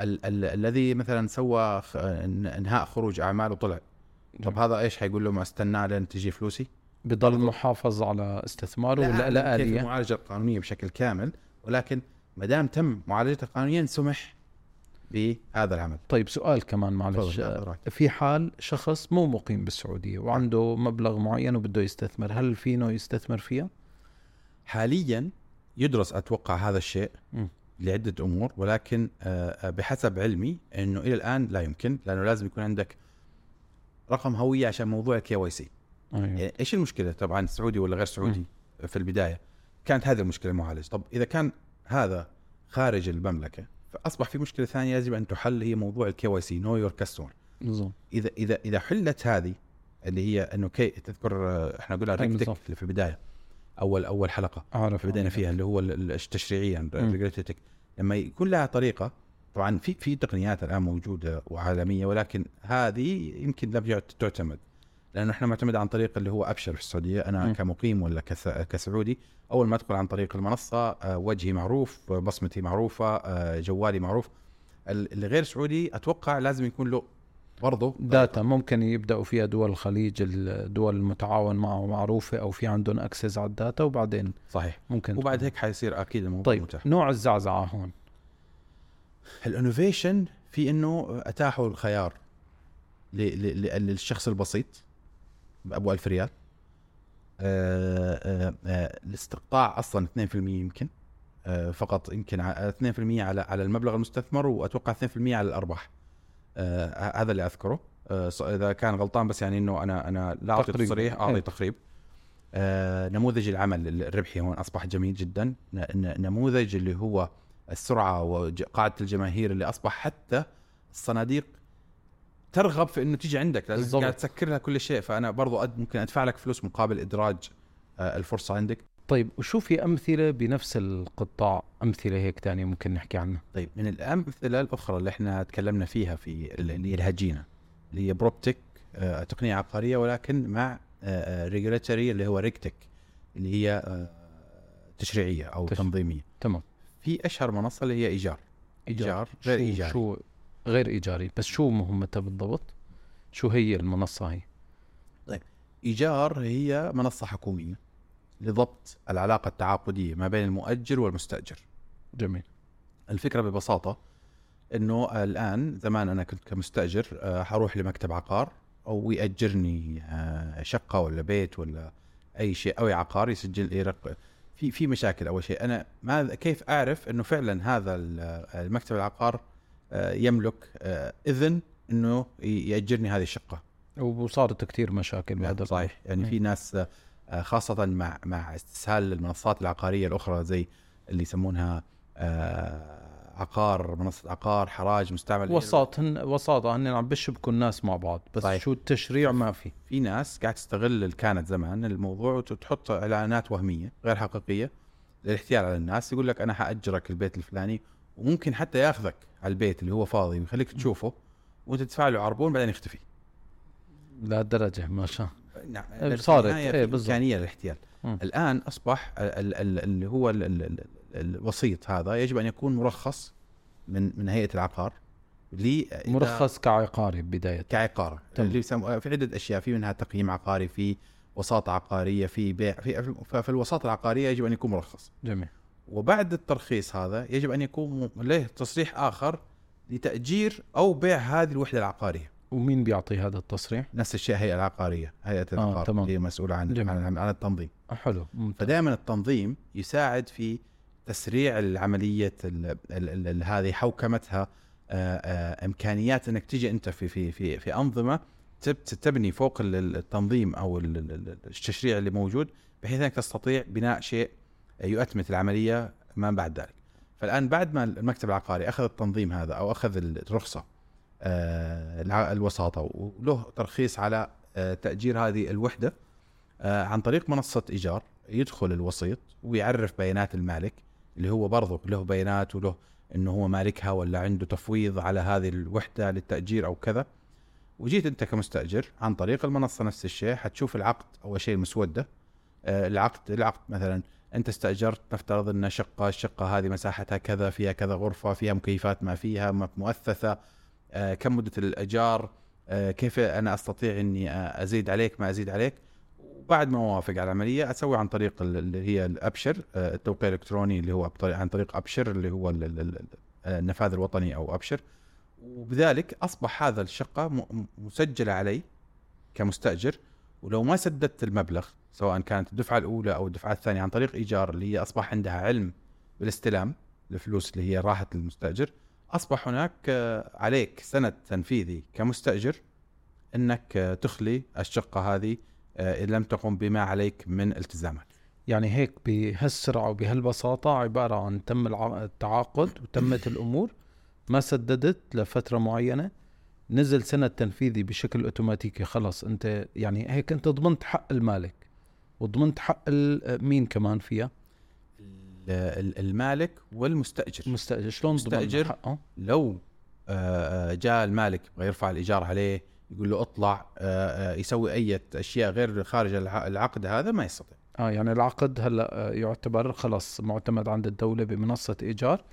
ال- ال- الذي مثلا سوى خ- ان- إنهاء خروج اعمال وطلع طب هذا إيش حيقول له ما استنى لين تجي فلوسي؟ بضل محافظ على استثماره ولا لا كيف آلية؟ المعالجة القانونية بشكل كامل ولكن ما دام تم معالجته قانونيا سمح بهذا العمل. طيب سؤال كمان معلش. تفضل. في حال شخص مو مقيم بالسعودية وعنده مبلغ معين وبده يستثمر هل فينه يستثمر فيها؟ حاليا يدرس أتوقع هذا الشيء. مم. لعدة أمور ولكن آه، بحسب علمي إنه إلى الآن لا يمكن لأنه لازم يكون عندك رقم هوية عشان موضوع ال KYC أيوه. يعني إيش المشكلة؟ طبعا سعودي ولا غير سعودي في البداية كانت هذه المشكلة المعالجه طب إذا كان هذا خارج المملكة فأصبح في مشكلة ثانية يجب أن تحل هي موضوع ال KYC know your customer إذا إذا إذا حلت هذه اللي هي إنه كي تذكر آه، إحنا قلنا أي RegTech بالضبط. اللي في البداية. اول أول حلقة اعرف بدينا فيها اللي هو ال- ال- التشريعية مم. RegulaTech لما يكون لها طريقة طبعا في في تقنيات الآن موجودة وعالمية ولكن هذه يمكن لم تعتمد. لأنه إحنا معتمد عن طريق اللي هو أبشر في السعودية. أنا مم. كمقيم ولا كس- كسعودي أول ما أدخل عن طريق المنصة آه، وجهي معروف بصمتي معروفة آه، جوالي معروف. ال- اللي غير سعودي أتوقع لازم يكون له برضه data ممكن يبدأوا فيها دول الخليج الدول المتعاون معه معروفة أو في عندهم access على ال data وبعدين صحيح. ممكن وبعد. هيك حيصير أكيد الموضوع طيب متاح. نوع الزعزعة هون. الإنوفيشن في إنه أتاحوا الخيار للشخص البسيط بابو 1000 ريال. آه، آه، آه، الاستقطاع أصلا 2% يمكن. فقط يمكن ع- 2% على على المبلغ المستثمر وأتوقع 2% على الأرباح. آه، ه- هذا اللي أذكره آه، إذا كان غلطان بس يعني إنه أنا أنا لا أعطي. تصريح أعطي إيه. تقريب آه، نموذج العمل الربحي هون أصبح جميل جدا نموذج اللي هو السرعة وقاعدة الجماهير اللي أصبح حتى الصناديق ترغب في إنه تيجي عندك بالضبط. قاعد تسكر لها كل شيء فأنا برضو ممكن أدفع لك فلوس مقابل إدراج آه، الفرصة عندك طيب وشو في أمثلة بنفس القطاع أمثلة هيك تانية ممكن نحكي عنها. طيب من الأمثلة الأخرى اللي إحنا تكلمنا فيها في اللي هي الهجينة اللي هي بروبتك آه، تقنية عقاريه ولكن مع regulatory اللي هو RegTech اللي هي آه، تشريعية أو تش- تنظيمية. تمام. في أشهر منصة اللي هي إيجار. إيجار. غير شو إيجاري. شو غير إيجاري؟ بس شو مهمتها بالضبط؟ شو هي المنصة هي؟ إيجار هي منصة حكومية. لضبط العلاقة التعاقدية ما بين المؤجر والمستأجر. جميل. الفكرة ببساطة إنه الآن زمان أنا كنت كمستأجر آه، حروح لمكتب عقار أو يأجرني آه، شقة ولا بيت ولا أي شيء أو عقار يسجل لي رق في في مشاكل أول شيء. أنا ما كيف أعرف إنه فعلا هذا ال- المكتب العقار آه، يملك آه، إذن إنه يأجرني هذه الشقة؟ وصارت كثير مشاكل بهذا. صحيح. يعني في ناس آه، آه، خاصة مع مع استسهال المنصات العقارية الأخرى زي اللي يسمونها آه، عقار منصة عقار حراج مستعمل وساط هن وساطة هن عم بيشبكوا الناس مع بعض بس صحيح. شو التشريع ما في. في ناس قاعد تستغل اللي كانت زمان الموضوع وتحط إعلانات وهمية غير حقيقية للاحتيال على الناس يقول لك أنا حأجرك البيت الفلاني وممكن حتى ياخذك على البيت اللي هو فاضي ويخليك تشوفه وانت تدفع له عربون بعدين يختفي. لهالدرجة ما شاء نعم إيه، صارت. إيه،. إمكانية للاحتيال. الآن أصبح ال- ال- اللي هو ال- ال- ال- الوسيط هذا يجب أن يكون مرخص من من هيئة العقار مرخص كعقاري بداية كعقار. اللي في عدة أشياء في منها تقييم عقاري في وساطة عقارية في بيع في الوساطة العقارية يجب أن يكون مرخص جميل وبعد الترخيص هذا يجب أن يكون له تصريح آخر لتأجير أو بيع هذه الوحدة العقارية ومين بيعطي هذا التصريح؟ نفس الشيء هيئة العقارية هيئة العقار تمام. هي مسؤولة عن جميل. عن, عن التنظيم آه، حلو ممتاز فدائما التنظيم يساعد في تسريع العملية ال- ال- ال- ال- هذه حوكمتها آه، آه، إمكانيات إنك تيجي أنت في في في في أنظمة تب- تبني فوق ال- ال- التنظيم أو ال- ال- ال- التشريع اللي موجود بحيث إنك تستطيع بناء شيء يؤتمت العملية ما بعد ذلك. فالآن بعد ما المكتب العقاري أخذ التنظيم هذا أو أخذ الرخصة آه، الوساطة وله ترخيص على آه، تأجير هذه الوحدة آه، عن طريق منصة إيجار يدخل الوسيط ويعرف بيانات المالك اللي هو برضه له بيانات وله إنه هو مالكها ولا عنده تفويض على هذه الوحدة للتأجير أو كذا. وجيت أنت كمستأجر عن طريق المنصة نفس الشيء حتشوف العقد أول شيء المسودة العقد العقد مثلا أنت استأجرت نفترض إن شقة الشقة هذه مساحتها كذا فيها كذا غرفة فيها مكيفات ما فيها مؤثثة كم مدة الإيجار؟ آه، كيف أنا أستطيع إني آه، أزيد عليك؟ ما أزيد عليك؟ وبعد ما أوافق على العملية أسوي عن طريق ال- اللي هي الأبشر آه، التوقيع الإلكتروني اللي هو عن طريق أبشر اللي هو ال- ال- ال- النفاذ الوطني أو أبشر. وبذلك أصبح هذا الشقة مسجلة علي كمستأجر. ولو ما سددت المبلغ سواء كانت الدفعة الأولى أو الدفعة الثانية عن طريق إيجار اللي هي أصبح عندها علم بالاستلام الفلوس اللي هي راحت للمستأجر أصبح هناك آه، عليك سند تنفيذي كمستأجر إنك آه، تخلي الشقة هذه آه، إن لم تقم بما عليك من التزامات. يعني هيك بهالسرعة وبهالبساطة عبارة عن تم التعاقد وتمت الأمور ما سددت لفترة معينة نزل سند تنفيذي بشكل أوتوماتيكي خلص أنت يعني هيك أنت ضمنت حق المالك وضمنت حق مين كمان فيها؟ المالك والمستأجر. المستأجر. شلون ضمن مستأجر. حقه لو آه، آه، جاء المالك يبغى يرفع الإيجار عليه يقول له اطلع يسوي أي أشياء غير خارج الع- العقد هذا ما يستطيع. آه يعني العقد هلأ يعتبر خلص معتمد عند الدولة بمنصة إيجار.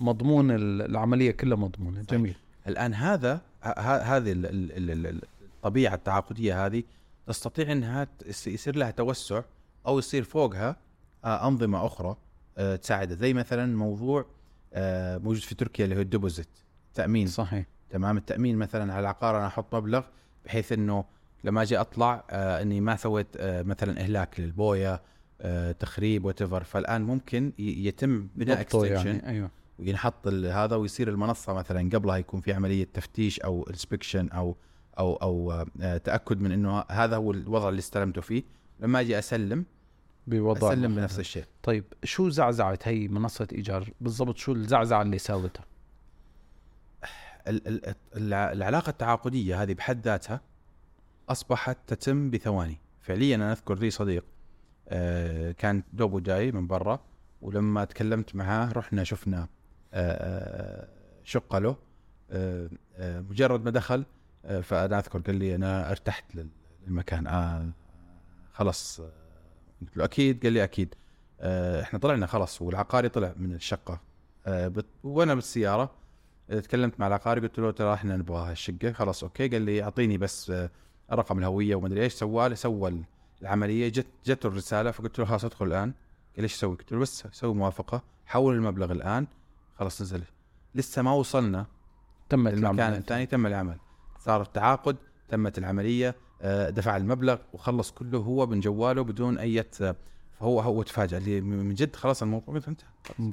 مضمون ال- العملية كلها مضمونة. صحيح. جميل. الآن هذا هذه ال- ال- ال- ال- الطبيعة التعاقدية هذه تستطيع إنها يصير لها توسع أو يصير فوقها أنظمة أخرى. آه، تساعدها زي مثلا موضوع آه، موجود في تركيا اللي هو الديبوزيت تأمين. صحيح. تمام؟ التأمين مثلا على العقار أنا أحط مبلغ بحيث إنه لما أجي أطلع آه إني ما سويت مثلا إهلاك للبوية تخريب وات فالآن ممكن يتم بناء extension يعني أيوه. وينحط هذا ويصير المنصة مثلا قبلها يكون في عملية تفتيش أو inspection أو أو أو تأكد من إنه هذا هو الوضع اللي استلمته فيه. لما أجي أسلم بوضع أسلم بنفس الشيء. طيب شو زعزعت هي منصة إيجار؟ بالضبط شو الزعزعة اللي ساوتها؟ ال- ال- الع- العلاقة التعاقدية هذه بحد ذاتها أصبحت تتم بثواني. فعليا أنا أذكر لي صديق آه، كان دوبه جاي من برا ولما تكلمت معاه رحنا شفنا آه، شقة له آه، آه، مجرد ما دخل آه، فأنا أذكر قال لي أنا ارتحت لل- للمكان آه خلاص آه، قلت له أكيد قال لي أكيد. آه، إحنا طلعنا خلاص والعقاري طلع من الشقة. آه، بت- وأنا بالسيارة آه، تكلمت مع العقاري قلت له ترى إحنا نبغى هالشقة. خلاص أوكي. قال لي أعطيني بس آه، رقم الهوية وما أدري إيش. سوى سوى العملية. جت جت الرسالة فقلت له خلاص أدخل الآن. قال إيش أسوي؟ قلت له بس سوي موافقة. حول المبلغ الآن. خلاص نزل. لسه ما وصلنا تمت المكان. الثاني تم العمل. صار التعاقد تمت العملية. دفع المبلغ وخلص كله هو من جواله بدون أي فهو هو تفاجأ اللي من جد خلاص الموضوع انتهى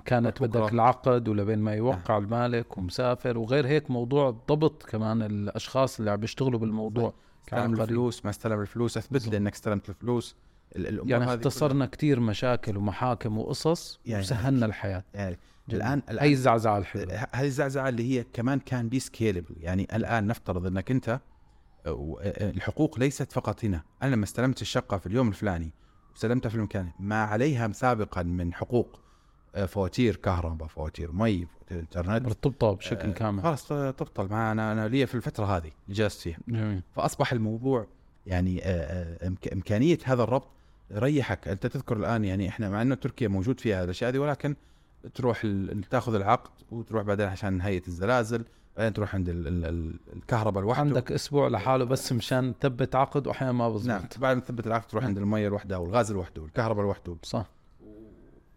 كانت. بدك العقد ولبين ما يوقع المالك ومسافر وغير هيك موضوع ضبط كمان الأشخاص اللي عم بيشتغلوا بالموضوع كان استلم. الفلوس ما استلم الفلوس أثبت. لي إنك استلمت الفلوس ال- الأمور يعني اختصرنا كتير مشاكل ومحاكم وقصص يعني- وسهلنا الحياة. يعني جميل. الان هي الان الزعزعة الحلوة ه- هذه الزعزعة اللي هي كمان can be scalable يعني الآن نفترض إنك أنت آه، آه، الحقوق ليست فقط هنا. أنا لما استلمت الشقة في اليوم الفلاني وسلمتها في المكان ما عليها سابقا من حقوق آه، فواتير كهرباء فواتير مي فواتير إنترنت. مرتبطه بشكل آه، كامل. خلاص تبطل. ما أنا أنا لي في الفترة هذه جلست فيها. جميل. فأصبح الموضوع يعني آه، آه، إمكانية هذا الربط ريحك. أنت تذكر الآن يعني إحنا مع إنه تركيا موجود فيها الأشياء هذه ولكن تروح تاخذ العقد وتروح بعدين عشان هيئه الزلازل. بعدين تروح عند ال- ال- ال- الكهرباء لوحده. عندك أسبوع لحاله بس مشان تثبت عقد وأحيانا ما نعم بزبط بعد ما تثبت العقد تروح عند المية لوحدها والغاز لوحده والكهرباء لوحده. صح.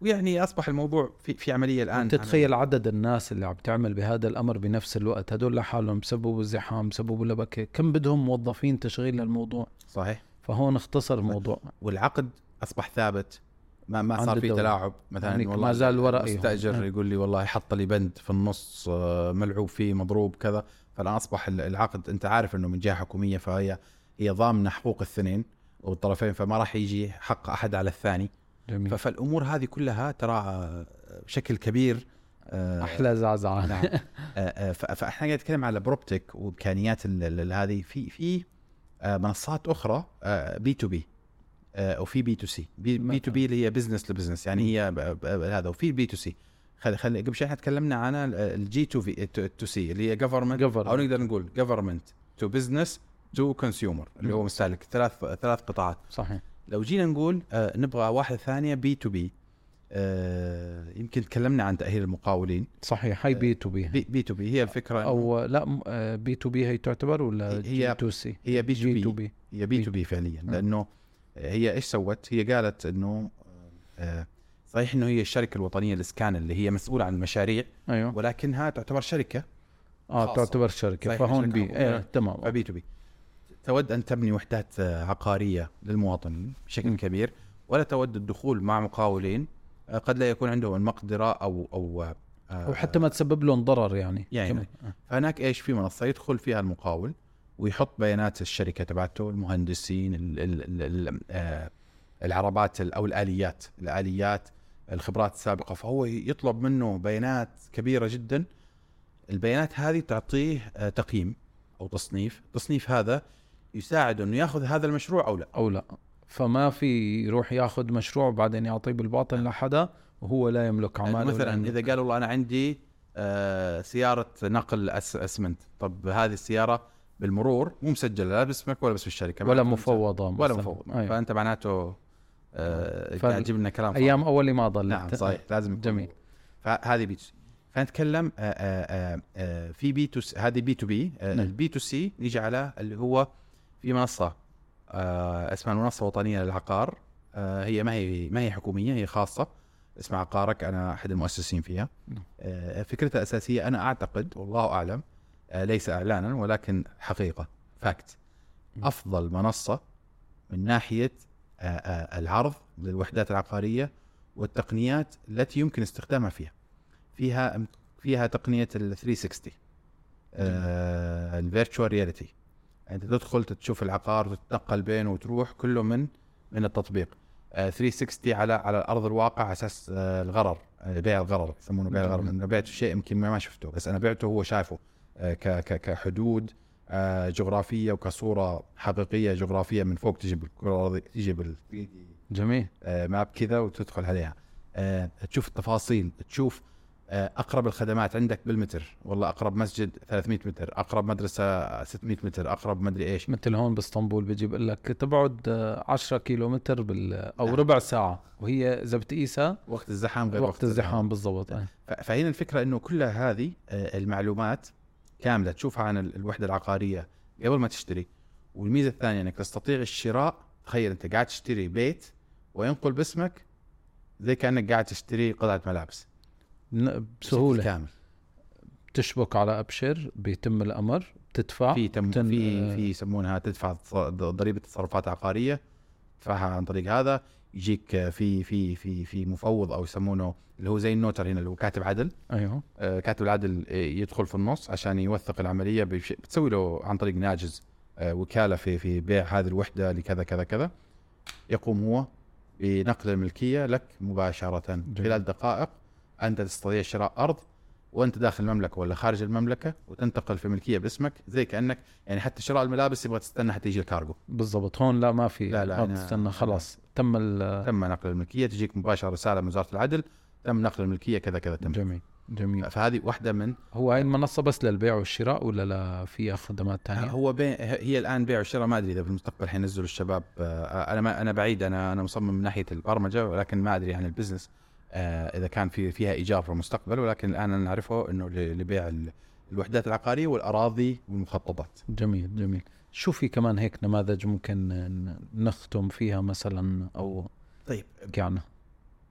ويعني أصبح الموضوع في في عملية الآن. تتخيل عدد الناس اللي عم تعمل بهذا الأمر بنفس الوقت هدول لحالهم بسببوا زحام بسببوا لبكة. كم بدهم موظفين تشغيل للموضوع؟ صحيح. فهون اختصر الموضوع. والعقد أصبح ثابت ما ما صار في. تلاعب. مثلا يعني والله ما زال ورقي هون. مستأجر إيه. يقول لي والله حط لي بند في النص آه، ملعوب فيه مضروب كذا. فالان أصبح ال- العقد أنت عارف إنه من جهة حكومية فهي هي ضامنة حقوق الاثنين والطرفين فما راح يجي حق أحد على الثاني. جميل. فالأمور هذه كلها ترى آه، بشكل كبير آه، أحلى زعزعة. نعم. فإحنا قاعد نتكلم على PropTech وإمكانيات هذه. في في منصات أخرى بي تو بي. وفي B2C. بي تو بي اللي هي بزنس لبزنس يعني هي هذا وفي بي تو سي. خلي خلي قبل شوي إحنا تكلمنا عن ال G2B2C اللي هي government government. أو نقدر نقول government to business to consumer اللي هو مستهلك ثلاث ثلاث قطاعات. صحيح. لو جينا نقول آه، نبغى واحدة ثانية B2B. يمكن تكلمنا عن تأهيل المقاولين. صحيح هاي بي تو بي. بي, بي تو بي. هي الفكرة أو لا B2B هي تعتبر ولا هي- G2C هي B2B. B هي B. to B فعليا. لأنه هي إيش سوت؟ هي قالت إنه آه، صحيح إنه هي الشركة الوطنية للاسكان اللي هي مسؤولة عن المشاريع أيوه ولكنها تعتبر شركة آه خاصة. تعتبر شركة فهون بي. إيه تمام بي تو بي تود أن تبني وحدات آه، عقارية للمواطنين بشكل م. كبير ولا تود الدخول مع مقاولين آه، قد لا يكون عندهم المقدرة أو أو آه، أو حتى ما تسبب لهم ضرر يعني يعني كمان. آه. فهناك إيش في منصة يدخل فيها المقاول ويحط بيانات الشركة تبعته المهندسين ال ال ال ال آه العربات ال- أو الآليات الآليات الخبرات السابقة. فهو يطلب منه بيانات كبيرة جدا. البيانات هذه تعطيه آه تقييم أو تصنيف. التصنيف هذا يساعده إنه ياخذ هذا المشروع أو لا. أو لا. فما في يروح ياخذ مشروع وبعدين يعطيه بالباطن لحدا وهو لا يملك يعني عماله ولا مثلا إذا قال والله أنا عندي آه سيارة نقل أس أسمنت. طب هذه السيارة بالمرور مو مسجله لا باسمك ولا باسم الشركة ولا مفوضة ولا مثلاً. مفوض أيوة. فأنت معناته آه فال- تجيب لنا كلام. أيام أول ما ضل نعم صحيح لازم جميل. فهذه B2C فنتكلم آه آه آه في بي تو سي هذه بي تو بي نعم. ال B2C نيجي على اللي هو في منصة آه اسمها المنصة الوطنية للعقار آه هي ما هي ما هي حكومية هي خاصة اسمها عقارك أنا أحد المؤسسين فيها نعم. آه فكرتها الاساسيه أنا أعتقد والله أعلم آه ليس إعلانا ولكن حقيقة fact. أفضل منصة من ناحية آه آه العرض للوحدات العقارية والتقنيات التي يمكن استخدامها فيها. فيها فيها تقنية ال 360 ال virtual reality أنت تدخل تشوف العقار وتتنقل بينه وتروح كله من من التطبيق. آه، 360 على على أرض الواقع على أساس آه، الغرر آه، بيع الغرر يسمونه بيع الغرر. أنا بعت شيء يمكن ما شفته بس أنا بعته هو شايفه. آه، كحدود آه، جغرافية وكصورة حقيقية جغرافية من فوق تجي بالكره الارضيه تجي بال جميل. آه، ماب كذا وتدخل عليها. آه، تشوف التفاصيل تشوف آه، أقرب الخدمات عندك بالمتر. والله أقرب مسجد 300 متر أقرب مدرسة 600 متر أقرب مدري إيش. مثل هون باسطنبول بيجي بقول لك تبعد آه، 10 كيلو متر بال أو نعم. ربع ساعة. وهي إذا بتقيسها وقت الزحام غير وقت الزحام. بالضبط. آه. فهنا الفكرة إنه كل هذه آه، المعلومات كاملة تشوفها عن ال- الوحدة العقارية قبل ما تشتري. والميزة الثانية إنك تستطيع الشراء تخيل أنت قاعد تشتري بيت وينقل باسمك زي كأنك قاعد تشتري قطعة ملابس. بسهولة. كامل. تشبك على أبشر بيتم الأمر بتدفع في تم تن- في آه. في يسمونها تدفع ضريبة تصرفات عقارية. تدفعها عن طريق هذا. يجيك في في في في مفوض أو يسمونه اللي هو زي النوتر هنا اللي هو كاتب عدل. أيوه. آه، كاتب العدل آه، يدخل في النص عشان يوثق العملية. بتسوي له عن طريق ناجز آه، وكالة في في بيع هذه الوحدة لكذا كذا كذا. يقوم هو بنقل الملكية لك مباشرة خلال دقائق. أنت تستطيع شراء أرض وانت داخل المملكة ولا خارج المملكة وتنتقل في ملكية باسمك زي كأنك يعني حتى شراء الملابس يبغى تستنى حتى يجي الكارغو. بالضبط. هون لا ما في. لا، لا، بتستنى خلاص. تم ال تم نقل الملكية تجيك مباشرة رسالة من وزارة العدل تم نقل الملكية كذا كذا تم. جميل جميل. فهذه واحدة من هو هاي المنصة بس للبيع والشراء ولا لا؟ فيها خدمات ثانية هو بي... هي الآن بيع وشراء ما أدري إذا في المستقبل حينزلوا الشباب. آه، أنا ما أنا بعيد. أنا أنا مصمم من ناحية البرمجة ولكن ما أدري عن البزنس. إذا كان في فيها إيجار في المستقبل ولكن الآن نعرفه إنه ل- لبيع ال- الوحدات العقارية والأراضي والمخططات. جميل جميل. شو في كمان هيك نماذج ممكن ن- نختم فيها مثلا أو طيب. نحكي عنها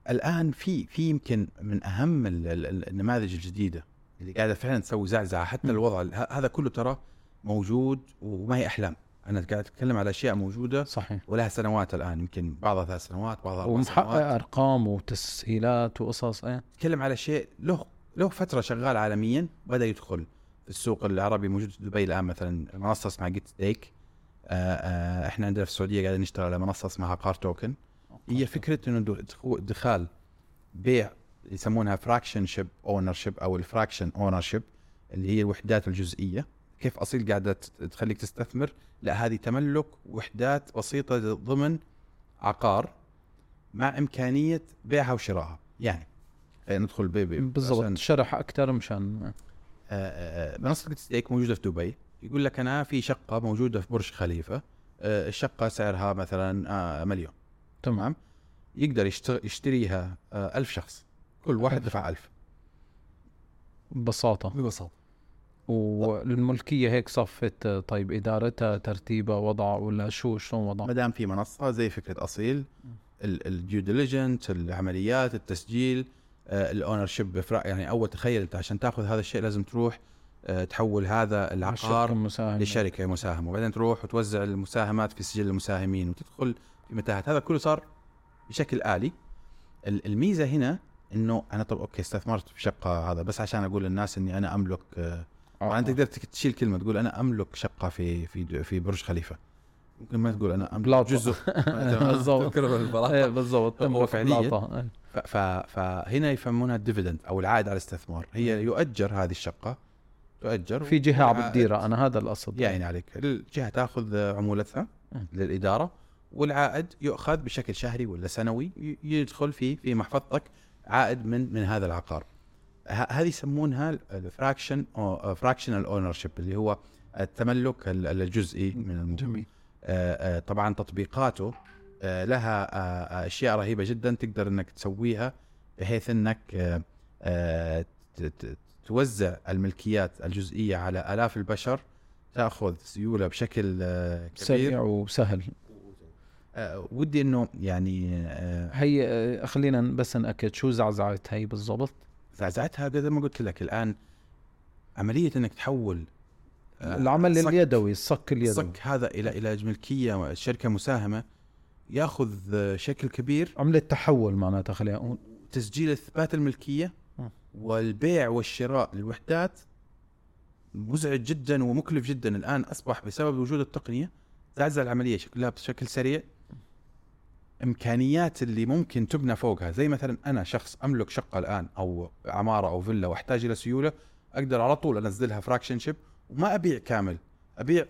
الآن في في يمكن من أهم ال- ال- ال- النماذج الجديدة اللي قاعدة فعلا تسوي زعزعة حتى. الوضع هذا كله ترى موجود وما هي أحلام. أنا قاعد أتكلم على أشياء موجودة صحيح. ولها سنوات الآن يمكن بعضها ثلاث سنوات بعضها أربع ومحقق سنوات. أرقام وتسهيلات وقصص إيه. نتكلم على شيء له له فترة شغال عالميا بدا يدخل في السوق العربي موجود في دبي الآن مثلا منصة اسمها جيت ستيك إحنا عندنا في السعودية قاعدين نشتغل على منصة اسمها قار token هي فكرة إنه دخال بيع يسمونها fraction ship ownership أو ال fraction ownership اللي هي الوحدات الجزئية. كيف أصيل قاعدة تخليك تستثمر؟ لا هذه تملك وحدات بسيطة ضمن عقار مع إمكانية بيعها وشرائها يعني خلينا ندخل B B بالضبط شرح أكثر مشان آه، آه، منصة Get Stake موجودة في دبي. يقول لك أنا في شقة موجودة في برج خليفة. آه، الشقة سعرها مثلا آه، مليون. تمام. يقدر يشت- يشتريها آه، ألف شخص. كل واحد. دفع ألف. ببساطة. ببساطة. والملكية هيك صفت طيب إدارتها ترتيبها وضعها ولا شو شلون ما وضعها دام في منصة زي فكرة أصيل ال due diligent العمليات التسجيل ال ownership يعني أول تخيل أنت عشان تأخذ هذا الشيء لازم تروح آه، تحول هذا العقار المساهمة. لشركة مساهمة وبعدين تروح وتوزع المساهمات في سجل المساهمين وتدخل في متاهات. هذا كله صار بشكل آلي. ال- الميزة هنا إنه أنا طب okay استثمرت في شقة هذا بس عشان أقول للناس إني أنا أملك آه، آه. انت تقدر تشيل كلمة تقول أنا أملك شقة في في في برج خليفة. ممكن ما تقول أنا أملك بلاطة. جزء. بالضبط. إيه بالضبط. فعلياً. إيه. فهنا يسمونها ال dividend أو العائد على الاستثمار. هي يؤجر هذه الشقة. تؤجر في جهة عم بتديرها أنا هذا القصد يا عيني عليك. الجهة تأخذ عمولتها مم. للإدارة والعائد يؤخذ بشكل شهري ولا سنوي يدخل في في محفظتك عائد من من هذا العقار. هذه يسمونها ال fraction fractional ownership اللي هو التملك ال- الجزئي من جميل. آه، آه، طبعا تطبيقاته آه، لها أشياء رهيبة جدا تقدر إنك تسويها بحيث إنك توزع الملكيات الجزئية على آلاف البشر تأخذ سيولة بشكل آه، سريع كبير وسهل ودي إنه يعني هي خلينا بس نأكد شو زعزعت هي بالضبط. زعزعتها زي ما قلت لك الآن عملية إنك تحول آه، العمل اليدوي الصك اليدوي. الصك هذا إلى إلى ملكيه شركه مساهمة يأخذ شكل كبير. عملة تحول معناتها خلينا نقول تسجيل اثبات الملكية. والبيع والشراء للوحدات. مزعج جدا ومكلف جدا الآن أصبح بسبب وجود التقنية زعزع العملية شكلها بشكل سريع. امكانيات اللي ممكن تبنى فوقها. زي مثلا أنا شخص أملك شقة الآن أو عمارة أو فيلا وأحتاج إلى سيولة أقدر على طول أنزلها فراكشن شيب وما أبيع كامل. أبيع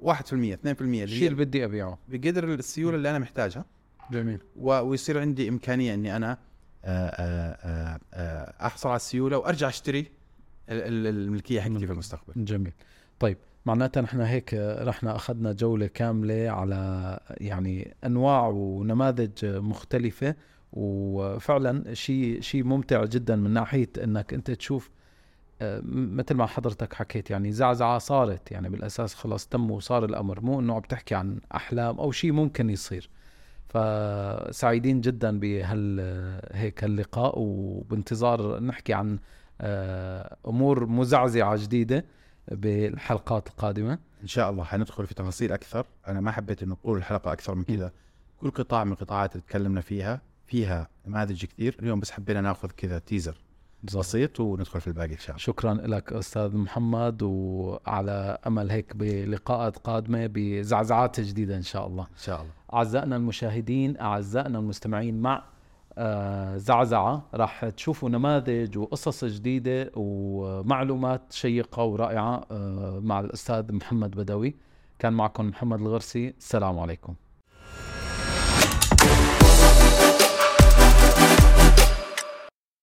1% 2% اللي الشيء اللي بدي أبيعه. بقدر السيولة اللي أنا محتاجها. جميل. ويصير عندي إمكانية إني أنا آه، آه، آه، أحصل على السيولة وأرجع أشتري ال- ال- الملكية حقتي في المستقبل. جميل. طيب معناتها نحن هيك رحنا أخذنا جولة كاملة على يعني أنواع ونماذج مختلفة وفعلا شيء شيء ممتع جدا من ناحية إنك أنت تشوف آه، مثل ما حضرتك حكيت يعني زعزعة صارت يعني بالأساس خلاص تم وصار الأمر مو إنه عم تحكي عن أحلام أو شيء ممكن يصير. فسعيدين جدا بهال هيك اللقاء وبانتظار نحكي عن آه، أمور مزعزعة جديدة. بالحلقات القادمة. إن شاء الله حندخل في تفاصيل أكثر. أنا ما حبيت إنه اطول الحلقة أكثر من كذا. كل قطاع من القطاعات اللي تكلمنا فيها فيها نماذج كثير. اليوم بس حبينا ناخذ كذا تيزر بسيط وندخل في الباقي إن شاء الله. شكرا لك أستاذ محمد وعلى أمل هيك بلقاءات قادمة بزعزعات جديدة إن شاء الله. إن شاء الله. أعزائنا المشاهدين أعزائنا المستمعين مع آه، زعزعة راح تشوفوا نماذج وقصص جديدة ومعلومات شيقة ورائعة آه، مع الأستاذ محمد بدوي. كان معكم محمد الغرسي. السلام عليكم.